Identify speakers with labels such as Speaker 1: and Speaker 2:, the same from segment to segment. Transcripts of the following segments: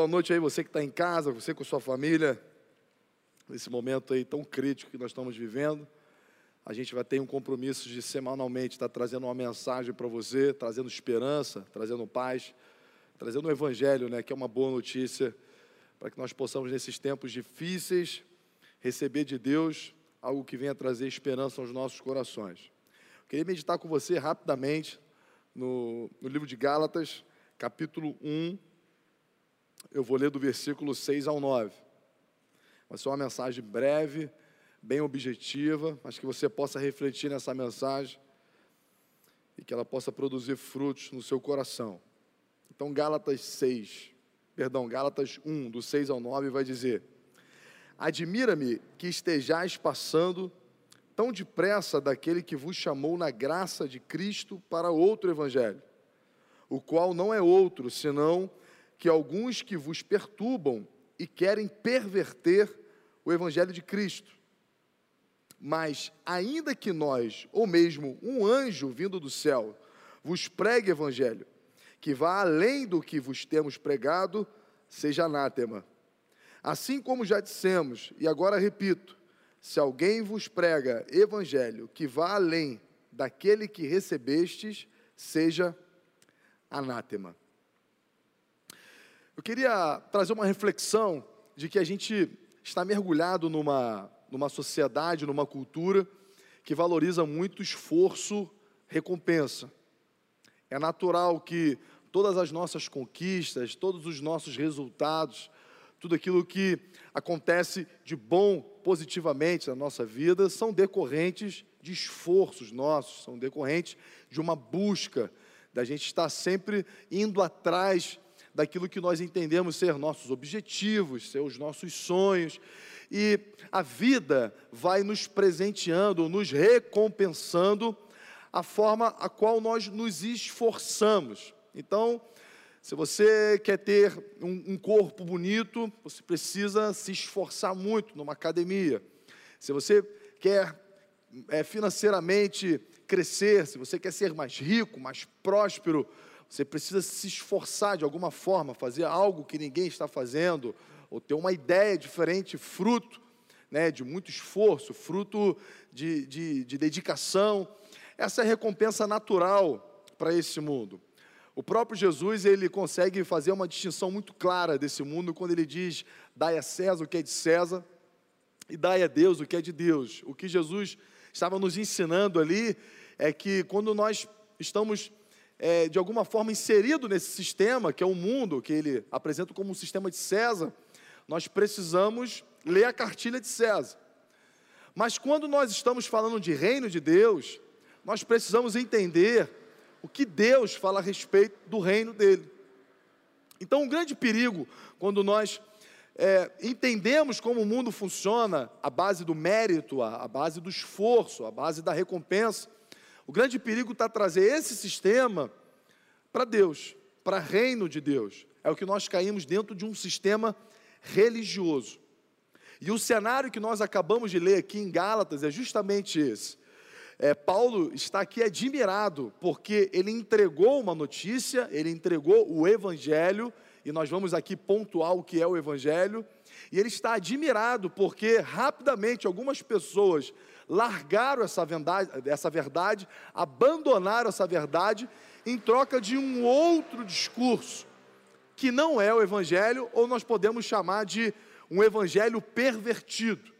Speaker 1: boa noite aí, você que está em casa, você com sua família, nesse momento aí tão crítico que nós estamos vivendo. A gente vai ter um compromisso de semanalmente estar trazendo uma mensagem para você, trazendo esperança, trazendo paz, trazendo o Evangelho, né, que é uma boa notícia, para que nós possamos, nesses tempos difíceis, receber de Deus algo que venha trazer esperança aos nossos corações. Eu queria meditar com você rapidamente no, no livro de Gálatas, capítulo 1. Eu vou ler do versículo 6 ao 9. Vai ser uma mensagem breve, bem objetiva, mas que você possa refletir nessa mensagem e que ela possa produzir frutos no seu coração. Então, Gálatas 6, perdão, Gálatas 1, do 6 ao 9, vai dizer: Admira-me que estejais passando tão depressa daquele que vos chamou na graça de Cristo para outro evangelho, o qual não é outro senão que alguns que vos perturbam e querem perverter o evangelho de Cristo. Mas, ainda que nós, ou mesmo um anjo vindo do céu, vos pregue evangelho, que vá além do que vos temos pregado, seja anátema. Assim como já dissemos, e agora repito: se alguém vos prega evangelho que vá além daquele que recebestes, seja anátema. Eu queria trazer uma reflexão de que a gente está mergulhado numa, numa sociedade, numa cultura que valoriza muito esforço, recompensa. É natural que todas as nossas conquistas, todos os nossos resultados, tudo aquilo que acontece de bom positivamente na nossa vida são decorrentes de esforços nossos, são decorrentes de uma busca, da gente estar sempre indo atrás daquilo que nós entendemos ser nossos objetivos, ser os nossos sonhos. E a vida vai nos presenteando, nos recompensando a forma a qual nós nos esforçamos. Então, se você quer ter um, um, corpo bonito, você precisa se esforçar muito numa academia. Se você quer é, financeiramente crescer, se você quer ser mais rico, mais próspero, você precisa se esforçar de alguma forma, fazer algo que ninguém está fazendo, ou ter uma ideia diferente, fruto né, de muito esforço, fruto de, de, de dedicação. Essa é a recompensa natural para esse mundo. O próprio Jesus ele consegue fazer uma distinção muito clara desse mundo quando ele diz: dai a César o que é de César e dai a Deus o que é de Deus. O que Jesus estava nos ensinando ali é que quando nós estamos é, de alguma forma inserido nesse sistema, que é o mundo, que ele apresenta como um sistema de César, nós precisamos ler a cartilha de César. Mas quando nós estamos falando de reino de Deus, nós precisamos entender o que Deus fala a respeito do reino dele. Então, um grande perigo quando nós é, entendemos como o mundo funciona, a base do mérito, a, a base do esforço, a base da recompensa, o grande perigo está trazer esse sistema para Deus, para o reino de Deus. É o que nós caímos dentro de um sistema religioso. E o cenário que nós acabamos de ler aqui em Gálatas é justamente esse. É, Paulo está aqui admirado, porque ele entregou uma notícia, ele entregou o Evangelho, e nós vamos aqui pontuar o que é o Evangelho, e ele está admirado, porque rapidamente algumas pessoas largaram essa verdade, essa verdade, abandonaram essa verdade em troca de um outro discurso, que não é o evangelho, ou nós podemos chamar de um evangelho pervertido.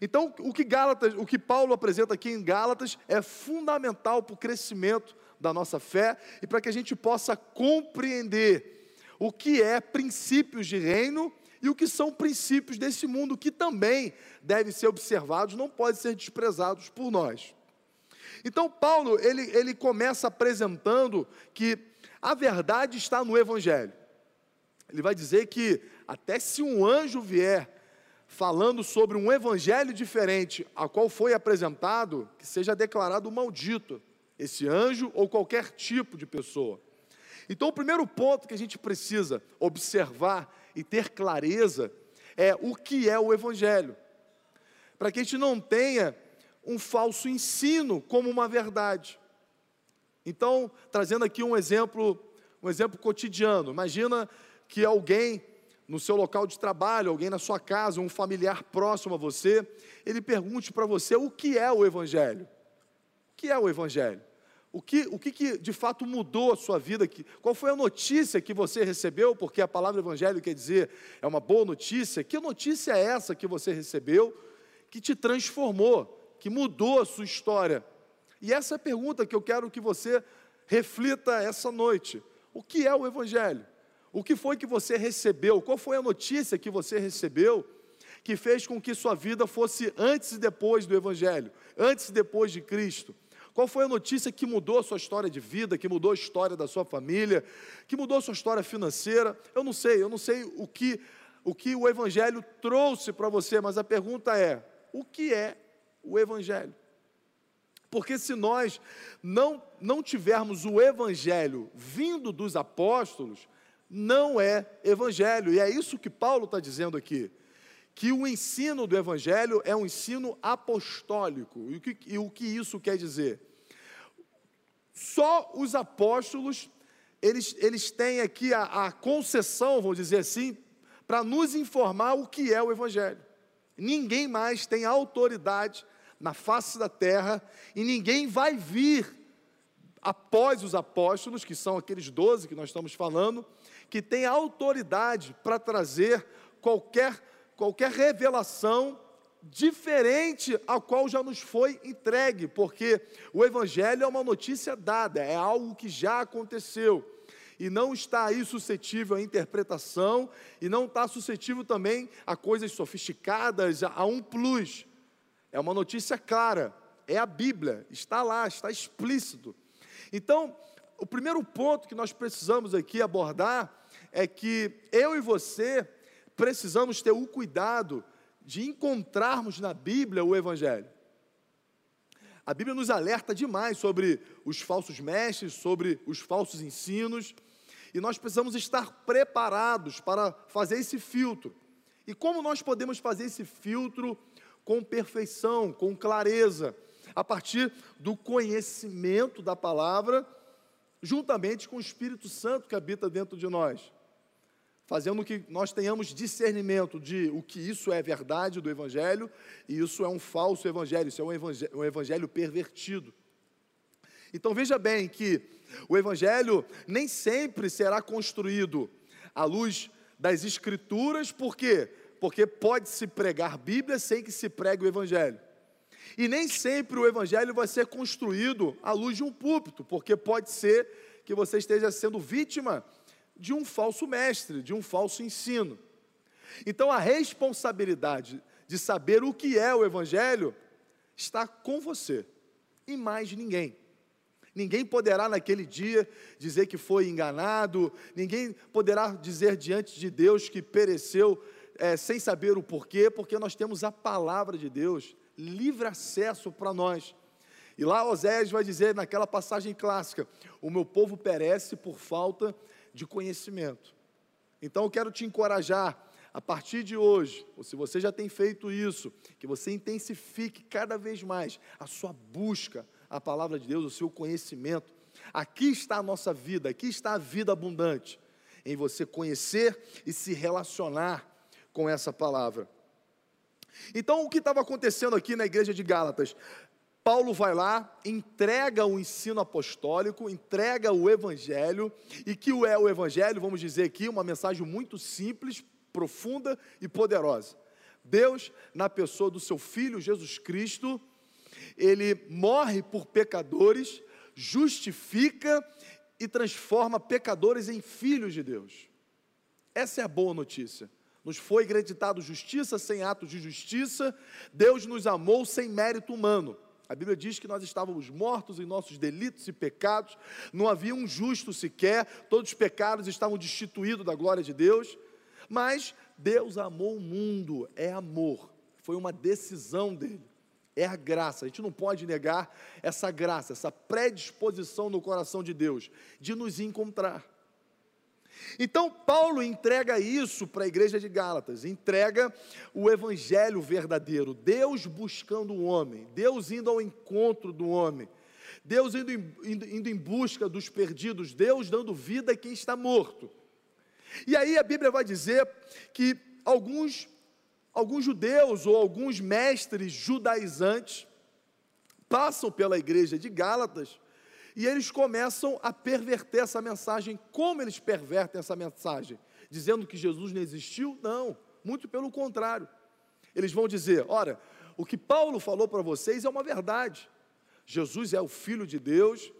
Speaker 1: Então, o que Gálatas, o que Paulo apresenta aqui em Gálatas é fundamental para o crescimento da nossa fé e para que a gente possa compreender o que é princípios de reino e o que são princípios desse mundo que também devem ser observados, não podem ser desprezados por nós. Então, Paulo, ele, ele começa apresentando que a verdade está no Evangelho. Ele vai dizer que até se um anjo vier falando sobre um evangelho diferente a qual foi apresentado, que seja declarado maldito esse anjo ou qualquer tipo de pessoa. Então, o primeiro ponto que a gente precisa observar e ter clareza é o que é o Evangelho, para que a gente não tenha um falso ensino como uma verdade. Então, trazendo aqui um exemplo, um exemplo cotidiano. Imagina que alguém no seu local de trabalho, alguém na sua casa, um familiar próximo a você, ele pergunte para você o que é o Evangelho. O que é o Evangelho? O que, o que, que de fato mudou a sua vida? Qual foi a notícia que você recebeu? Porque a palavra Evangelho quer dizer é uma boa notícia. Que notícia é essa que você recebeu que te transformou, que mudou a sua história? E essa é a pergunta que eu quero que você reflita essa noite. O que é o Evangelho? O que foi que você recebeu? Qual foi a notícia que você recebeu que fez com que sua vida fosse antes e depois do Evangelho, antes e depois de Cristo? Qual foi a notícia que mudou a sua história de vida, que mudou a história da sua família, que mudou a sua história financeira? Eu não sei, eu não sei o que o, que o Evangelho trouxe para você, mas a pergunta é: o que é o Evangelho? Porque se nós não, não tivermos o Evangelho vindo dos apóstolos, não é evangelho. E é isso que Paulo está dizendo aqui. Que o ensino do evangelho é um ensino apostólico. E o que, e o que isso quer dizer? Só os apóstolos, eles, eles têm aqui a, a concessão, vamos dizer assim, para nos informar o que é o evangelho. Ninguém mais tem autoridade na face da terra e ninguém vai vir após os apóstolos, que são aqueles doze que nós estamos falando, que tem autoridade para trazer qualquer, qualquer revelação diferente a qual já nos foi entregue, porque o Evangelho é uma notícia dada, é algo que já aconteceu e não está aí suscetível à interpretação e não está suscetível também a coisas sofisticadas, a um plus. É uma notícia clara, é a Bíblia, está lá, está explícito. Então, o primeiro ponto que nós precisamos aqui abordar é que eu e você precisamos ter o cuidado de encontrarmos na Bíblia o Evangelho. A Bíblia nos alerta demais sobre os falsos mestres, sobre os falsos ensinos, e nós precisamos estar preparados para fazer esse filtro. E como nós podemos fazer esse filtro com perfeição, com clareza, a partir do conhecimento da palavra, juntamente com o Espírito Santo que habita dentro de nós fazendo que nós tenhamos discernimento de o que isso é verdade do Evangelho e isso é um falso Evangelho, isso é um Evangelho, um evangelho pervertido. Então veja bem que o Evangelho nem sempre será construído à luz das Escrituras, por quê? Porque pode-se pregar Bíblia sem que se pregue o Evangelho. E nem sempre o Evangelho vai ser construído à luz de um púlpito, porque pode ser que você esteja sendo vítima de um falso mestre, de um falso ensino. Então a responsabilidade de saber o que é o Evangelho está com você e mais ninguém. Ninguém poderá naquele dia dizer que foi enganado, ninguém poderá dizer diante de Deus que pereceu é, sem saber o porquê, porque nós temos a palavra de Deus, livre acesso para nós. E lá Osés vai dizer naquela passagem clássica: O meu povo perece por falta de conhecimento. Então eu quero te encorajar, a partir de hoje, ou se você já tem feito isso, que você intensifique cada vez mais a sua busca à palavra de Deus, o seu conhecimento. Aqui está a nossa vida, aqui está a vida abundante, em você conhecer e se relacionar com essa palavra. Então, o que estava acontecendo aqui na igreja de Gálatas? Paulo vai lá, entrega o ensino apostólico, entrega o evangelho, e que é o evangelho, vamos dizer aqui, uma mensagem muito simples, profunda e poderosa. Deus, na pessoa do seu filho Jesus Cristo, ele morre por pecadores, justifica e transforma pecadores em filhos de Deus. Essa é a boa notícia. Nos foi acreditado justiça sem atos de justiça, Deus nos amou sem mérito humano. A Bíblia diz que nós estávamos mortos em nossos delitos e pecados, não havia um justo sequer, todos os pecados estavam destituídos da glória de Deus, mas Deus amou o mundo, é amor, foi uma decisão dele, é a graça, a gente não pode negar essa graça, essa predisposição no coração de Deus de nos encontrar. Então, Paulo entrega isso para a igreja de Gálatas, entrega o evangelho verdadeiro, Deus buscando o homem, Deus indo ao encontro do homem, Deus indo, indo, indo em busca dos perdidos, Deus dando vida a quem está morto. E aí a Bíblia vai dizer que alguns, alguns judeus ou alguns mestres judaizantes passam pela igreja de Gálatas e eles começam a perverter essa mensagem. Como eles pervertem essa mensagem? Dizendo que Jesus não existiu? Não, muito pelo contrário. Eles vão dizer: ora, o que Paulo falou para vocês é uma verdade. Jesus é o Filho de Deus,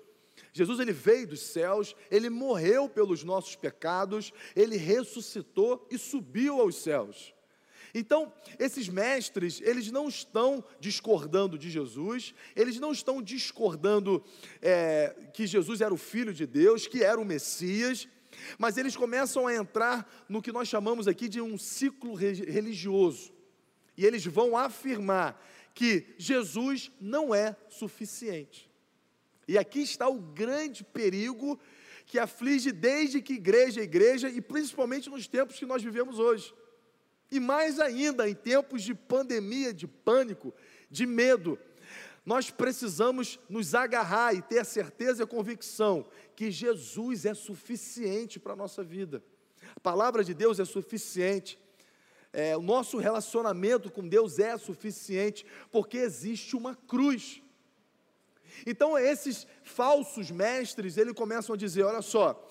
Speaker 1: Jesus ele veio dos céus, ele morreu pelos nossos pecados, ele ressuscitou e subiu aos céus. Então, esses mestres, eles não estão discordando de Jesus, eles não estão discordando é, que Jesus era o Filho de Deus, que era o Messias, mas eles começam a entrar no que nós chamamos aqui de um ciclo religioso. E eles vão afirmar que Jesus não é suficiente. E aqui está o grande perigo que aflige desde que igreja é igreja e principalmente nos tempos que nós vivemos hoje. E mais ainda em tempos de pandemia, de pânico, de medo, nós precisamos nos agarrar e ter a certeza e a convicção que Jesus é suficiente para a nossa vida. A palavra de Deus é suficiente. É, o nosso relacionamento com Deus é suficiente, porque existe uma cruz. Então, esses falsos mestres, eles começam a dizer: olha só,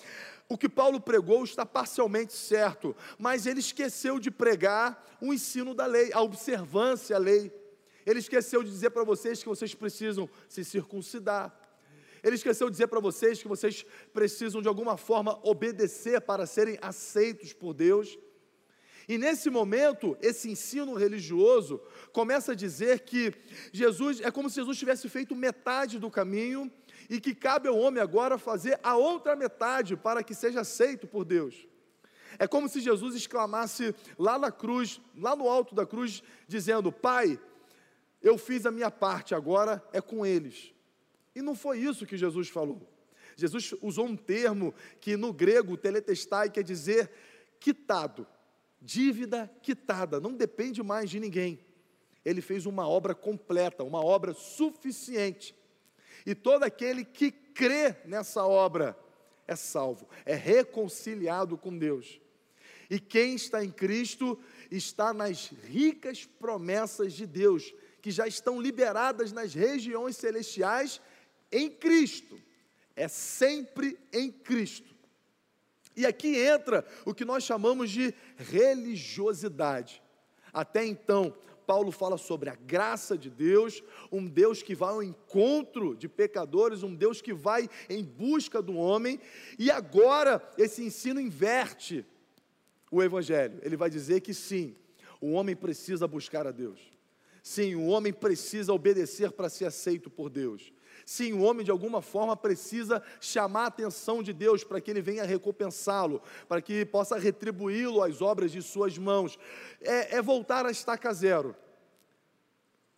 Speaker 1: o que Paulo pregou está parcialmente certo, mas ele esqueceu de pregar o ensino da lei, a observância à lei. Ele esqueceu de dizer para vocês que vocês precisam se circuncidar. Ele esqueceu de dizer para vocês que vocês precisam de alguma forma obedecer para serem aceitos por Deus. E nesse momento, esse ensino religioso começa a dizer que Jesus é como se Jesus tivesse feito metade do caminho e que cabe ao homem agora fazer a outra metade para que seja aceito por Deus. É como se Jesus exclamasse lá na cruz, lá no alto da cruz, dizendo: Pai, eu fiz a minha parte, agora é com eles. E não foi isso que Jesus falou. Jesus usou um termo que no grego, teletestai, quer dizer quitado dívida quitada, não depende mais de ninguém. Ele fez uma obra completa, uma obra suficiente. E todo aquele que crê nessa obra é salvo, é reconciliado com Deus. E quem está em Cristo está nas ricas promessas de Deus, que já estão liberadas nas regiões celestiais em Cristo. É sempre em Cristo. E aqui entra o que nós chamamos de religiosidade. Até então, Paulo fala sobre a graça de Deus, um Deus que vai ao encontro de pecadores, um Deus que vai em busca do homem, e agora esse ensino inverte o Evangelho. Ele vai dizer que sim, o homem precisa buscar a Deus. Sim, o homem precisa obedecer para ser aceito por Deus. Sim, o homem de alguma forma precisa chamar a atenção de Deus para que ele venha recompensá-lo, para que possa retribuí-lo às obras de suas mãos. É, é voltar a estaca zero,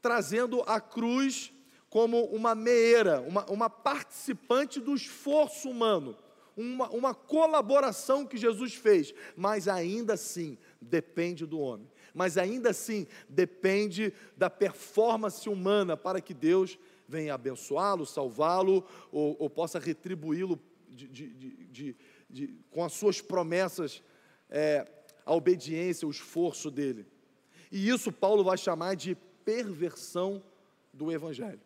Speaker 1: trazendo a cruz como uma meeira, uma, uma participante do esforço humano. Uma, uma, colaboração que Jesus fez, mas ainda assim depende do homem, mas ainda assim depende da performance humana para que Deus venha abençoá-lo, salvá-lo, ou, ou, possa retribuí-lo com as suas promessas, é, a obediência, o esforço dele. E isso Paulo vai chamar de perversão do Evangelho.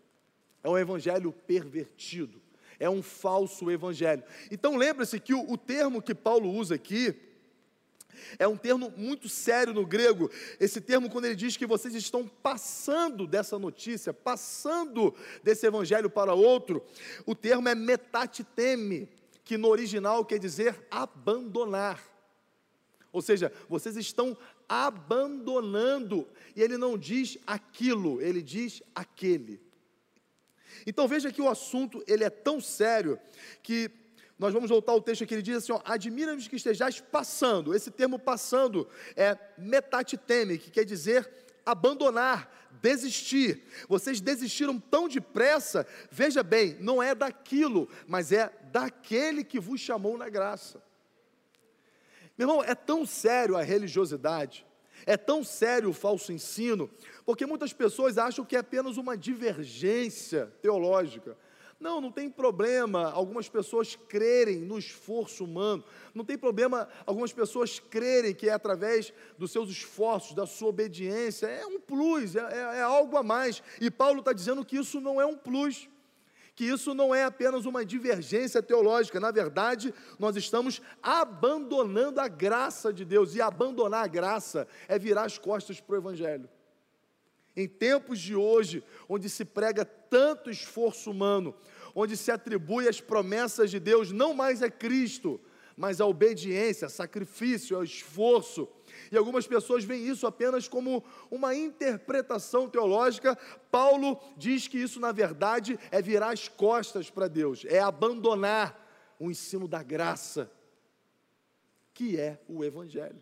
Speaker 1: É um Evangelho pervertido, é um falso Evangelho. Então lembre-se que o, o termo que Paulo usa aqui, é um termo muito sério no grego. Esse termo, quando ele diz que vocês estão passando dessa notícia, passando desse evangelho para outro, o termo é metatiteme, que no original quer dizer abandonar. Ou seja, vocês estão abandonando. E ele não diz aquilo, ele diz aquele. Então veja que o assunto ele é tão sério que nós vamos voltar ao texto que ele diz assim: admira-nos que estejais passando. Esse termo passando é metatiteme, que quer dizer abandonar, desistir. Vocês desistiram tão depressa, veja bem, não é daquilo, mas é daquele que vos chamou na graça. Meu irmão, é tão sério a religiosidade, é tão sério o falso ensino, porque muitas pessoas acham que é apenas uma divergência teológica. Não, não tem problema algumas pessoas crerem no esforço humano, não tem problema algumas pessoas crerem que é através dos seus esforços, da sua obediência, é um plus, é, é, é algo a mais. E Paulo está dizendo que isso não é um plus, que isso não é apenas uma divergência teológica, na verdade, nós estamos abandonando a graça de Deus, e abandonar a graça é virar as costas para o Evangelho. Em tempos de hoje, onde se prega tanto esforço humano, onde se atribui as promessas de Deus não mais a Cristo, mas a obediência, sacrifício, ao esforço. E algumas pessoas veem isso apenas como uma interpretação teológica. Paulo diz que isso, na verdade, é virar as costas para Deus, é abandonar o ensino da graça, que é o Evangelho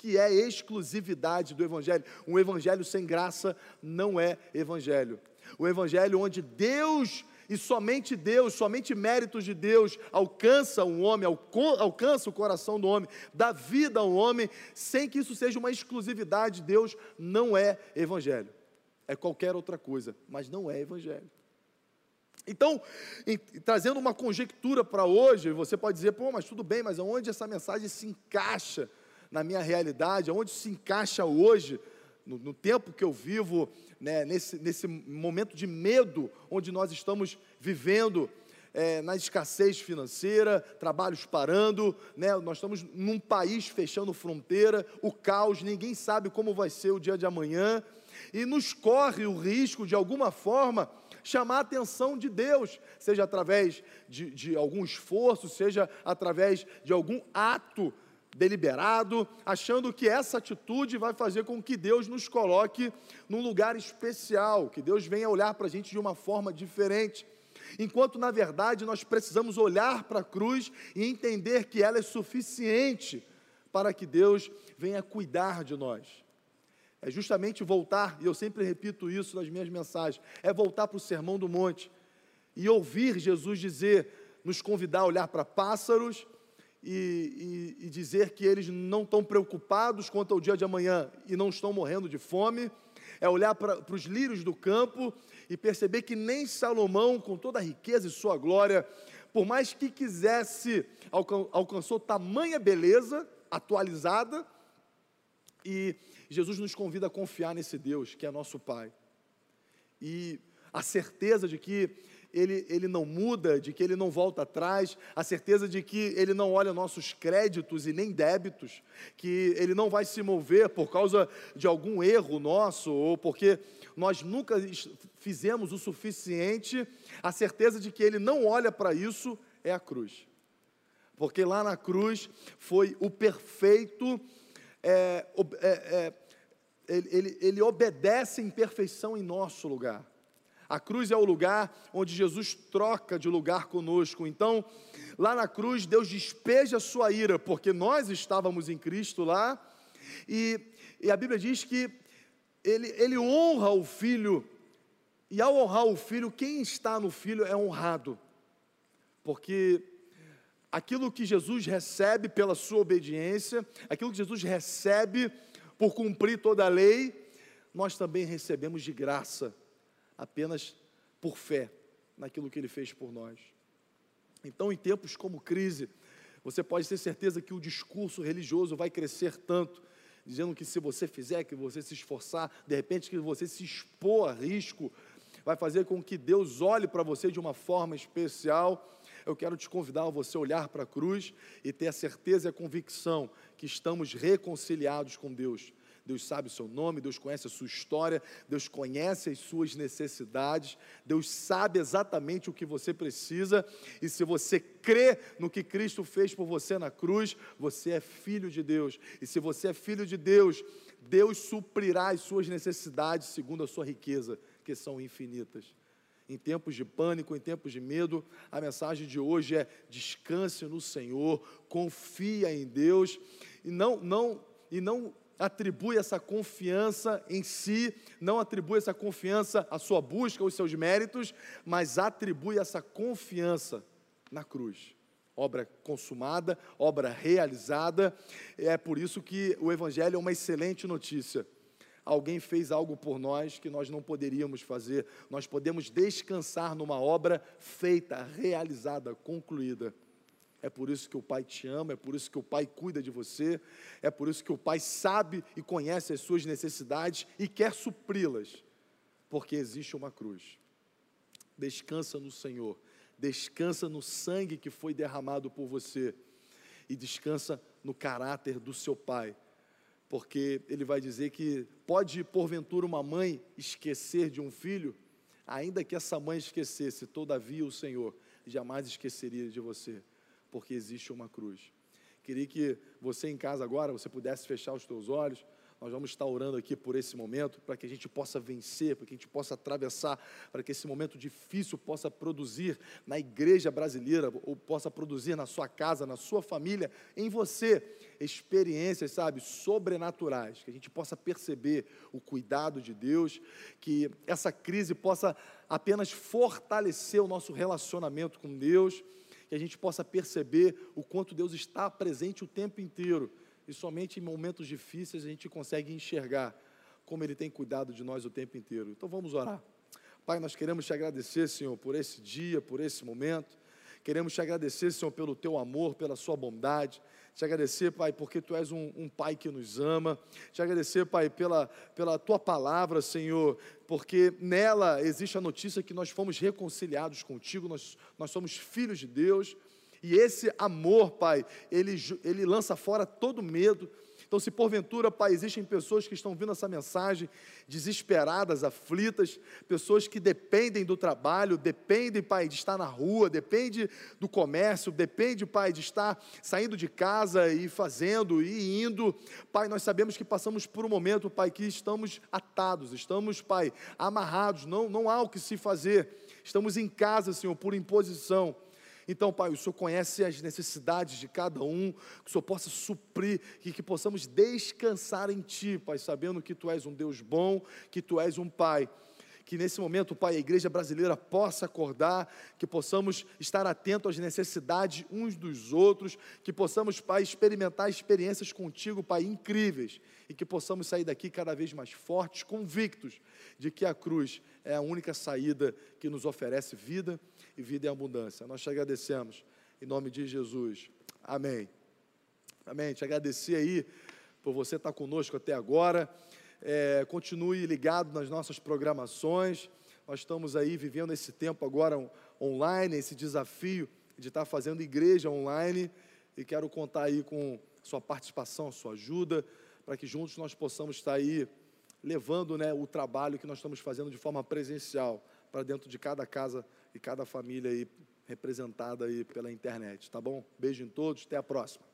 Speaker 1: que é exclusividade do Evangelho. Um Evangelho sem graça não é Evangelho. O Evangelho onde Deus e somente Deus, somente méritos de Deus alcança um homem, alcança o coração do homem, dá vida ao homem, sem que isso seja uma exclusividade de Deus, não é Evangelho. É qualquer outra coisa, mas não é Evangelho. Então, em, trazendo uma conjectura para hoje, você pode dizer, pô, mas tudo bem, mas aonde essa mensagem se encaixa na minha realidade, aonde se encaixa hoje, no, no tempo que eu vivo, né, nesse, nesse momento de medo onde nós estamos vivendo, é, na escassez financeira, trabalhos parando, né? nós estamos num país fechando fronteira, o caos, ninguém sabe como vai ser o dia de amanhã, e nos corre o risco, de alguma forma, chamar a atenção de Deus, seja através de, de algum esforço, seja através de algum ato deliberado, achando que essa atitude vai fazer com que Deus nos coloque num lugar especial, que Deus venha olhar para a gente de uma forma diferente. Enquanto, na verdade, nós precisamos olhar para a cruz e entender que ela é suficiente para que Deus venha cuidar de nós. É justamente voltar, e eu sempre repito isso nas minhas mensagens, é voltar para o Sermão do Monte e ouvir Jesus dizer, nos convidar a olhar para pássaros, e, e, e dizer que eles não estão preocupados quanto ao dia de amanhã e não estão morrendo de fome, é olhar para os lírios do campo e perceber que nem Salomão, com toda a riqueza e sua glória, por mais que quisesse, alcan alcançou tamanha beleza atualizada, e Jesus nos convida a confiar nesse Deus que é nosso Pai. E a certeza de que ele, ele não muda, de que ele não volta atrás, a certeza de que ele não olha nossos créditos e nem débitos, que ele não vai se mover por causa de algum erro nosso ou porque nós nunca fizemos o suficiente, a certeza de que ele não olha para isso é a cruz. Porque lá na cruz foi o perfeito, é, é, é, ele, ele, ele obedece em perfeição em nosso lugar. A cruz é o lugar onde Jesus troca de lugar conosco. Então, lá na cruz, Deus despeja a sua ira, porque nós estávamos em Cristo lá, e, e a Bíblia diz que ele, ele honra o filho, e ao honrar o filho, quem está no filho é honrado, porque aquilo que Jesus recebe pela sua obediência, aquilo que Jesus recebe por cumprir toda a lei, nós também recebemos de graça apenas por fé naquilo que Ele fez por nós. Então, em tempos como crise, você pode ter certeza que o discurso religioso vai crescer tanto, dizendo que se você fizer, que você se esforçar, de repente que você se expor a risco, vai fazer com que Deus olhe para você de uma forma especial. Eu quero te convidar a você olhar para a cruz e ter a certeza e a convicção que estamos reconciliados com Deus. Deus sabe o seu nome, Deus conhece a sua história, Deus conhece as suas necessidades, Deus sabe exatamente o que você precisa, e se você crê no que Cristo fez por você na cruz, você é filho de Deus, e se você é filho de Deus, Deus suprirá as suas necessidades segundo a sua riqueza, que são infinitas. Em tempos de pânico, em tempos de medo, a mensagem de hoje é: descanse no Senhor, confia em Deus e não não e não atribui essa confiança em si, não atribui essa confiança à sua busca, aos seus méritos, mas atribui essa confiança na cruz. Obra consumada, obra realizada, é por isso que o Evangelho é uma excelente notícia. alguém fez algo por nós que nós não poderíamos fazer. Nós podemos descansar numa obra feita, realizada, concluída. É por isso que o Pai te ama, é por isso que o Pai cuida de você, é por isso que o Pai sabe e conhece as suas necessidades e quer supri-las, porque existe uma cruz. Descansa no Senhor, descansa no sangue que foi derramado por você e descansa no caráter do seu Pai, porque ele vai dizer que pode porventura uma mãe esquecer de um filho, ainda que essa mãe esquecesse, todavia o Senhor jamais esqueceria de você porque existe uma cruz. Queria que você em casa agora, você pudesse fechar os teus olhos. Nós vamos estar orando aqui por esse momento, para que a gente possa vencer, para que a gente possa atravessar, para que esse momento difícil possa produzir na igreja brasileira, ou possa produzir na sua casa, na sua família, em você, experiências, sabe, sobrenaturais, que a gente possa perceber o cuidado de Deus, que essa crise possa apenas fortalecer o nosso relacionamento com Deus que a gente possa perceber o quanto Deus está presente o tempo inteiro. E somente em momentos difíceis a gente consegue enxergar como Ele tem cuidado de nós o tempo inteiro. Então vamos orar. Pai, nós queremos te agradecer, Senhor, por esse dia, por esse momento. Queremos te agradecer, Senhor, pelo teu amor, pela sua bondade. Te agradecer, Pai, porque tu és um, um, Pai que nos ama. Te agradecer, Pai, pela, pela tua palavra, Senhor, porque nela existe a notícia que nós fomos reconciliados contigo, nós, nós somos filhos de Deus. E esse amor, Pai, ele, ele lança fora todo medo, então, se porventura, Pai, existem pessoas que estão vindo essa mensagem desesperadas, aflitas, pessoas que dependem do trabalho, dependem, Pai, de estar na rua, depende do comércio, depende, Pai, de estar saindo de casa e fazendo e indo. Pai, nós sabemos que passamos por um momento, Pai, que estamos atados, estamos, Pai, amarrados, não, não há o que se fazer. Estamos em casa, Senhor, por imposição. Então, Pai, o Senhor conhece as necessidades de cada um, que o Senhor possa suprir e que possamos descansar em Ti, Pai, sabendo que Tu és um Deus bom, que Tu és um Pai que nesse momento, Pai, a igreja brasileira possa acordar, que possamos estar atentos às necessidades uns dos outros, que possamos, Pai, experimentar experiências contigo, Pai, incríveis, e que possamos sair daqui cada vez mais fortes, convictos de que a cruz é a única saída que nos oferece vida e vida em abundância. Nós te agradecemos, em nome de Jesus. Amém. Amém. Te agradecer aí por você estar conosco até agora. É, continue ligado nas nossas programações. Nós estamos aí vivendo esse tempo agora online, esse desafio de estar fazendo igreja online. E quero contar aí com sua participação, sua ajuda, para que juntos nós possamos estar aí levando né, o trabalho que nós estamos fazendo de forma presencial para dentro de cada casa e cada família aí representada aí pela internet, tá bom? Beijo em todos, até a próxima.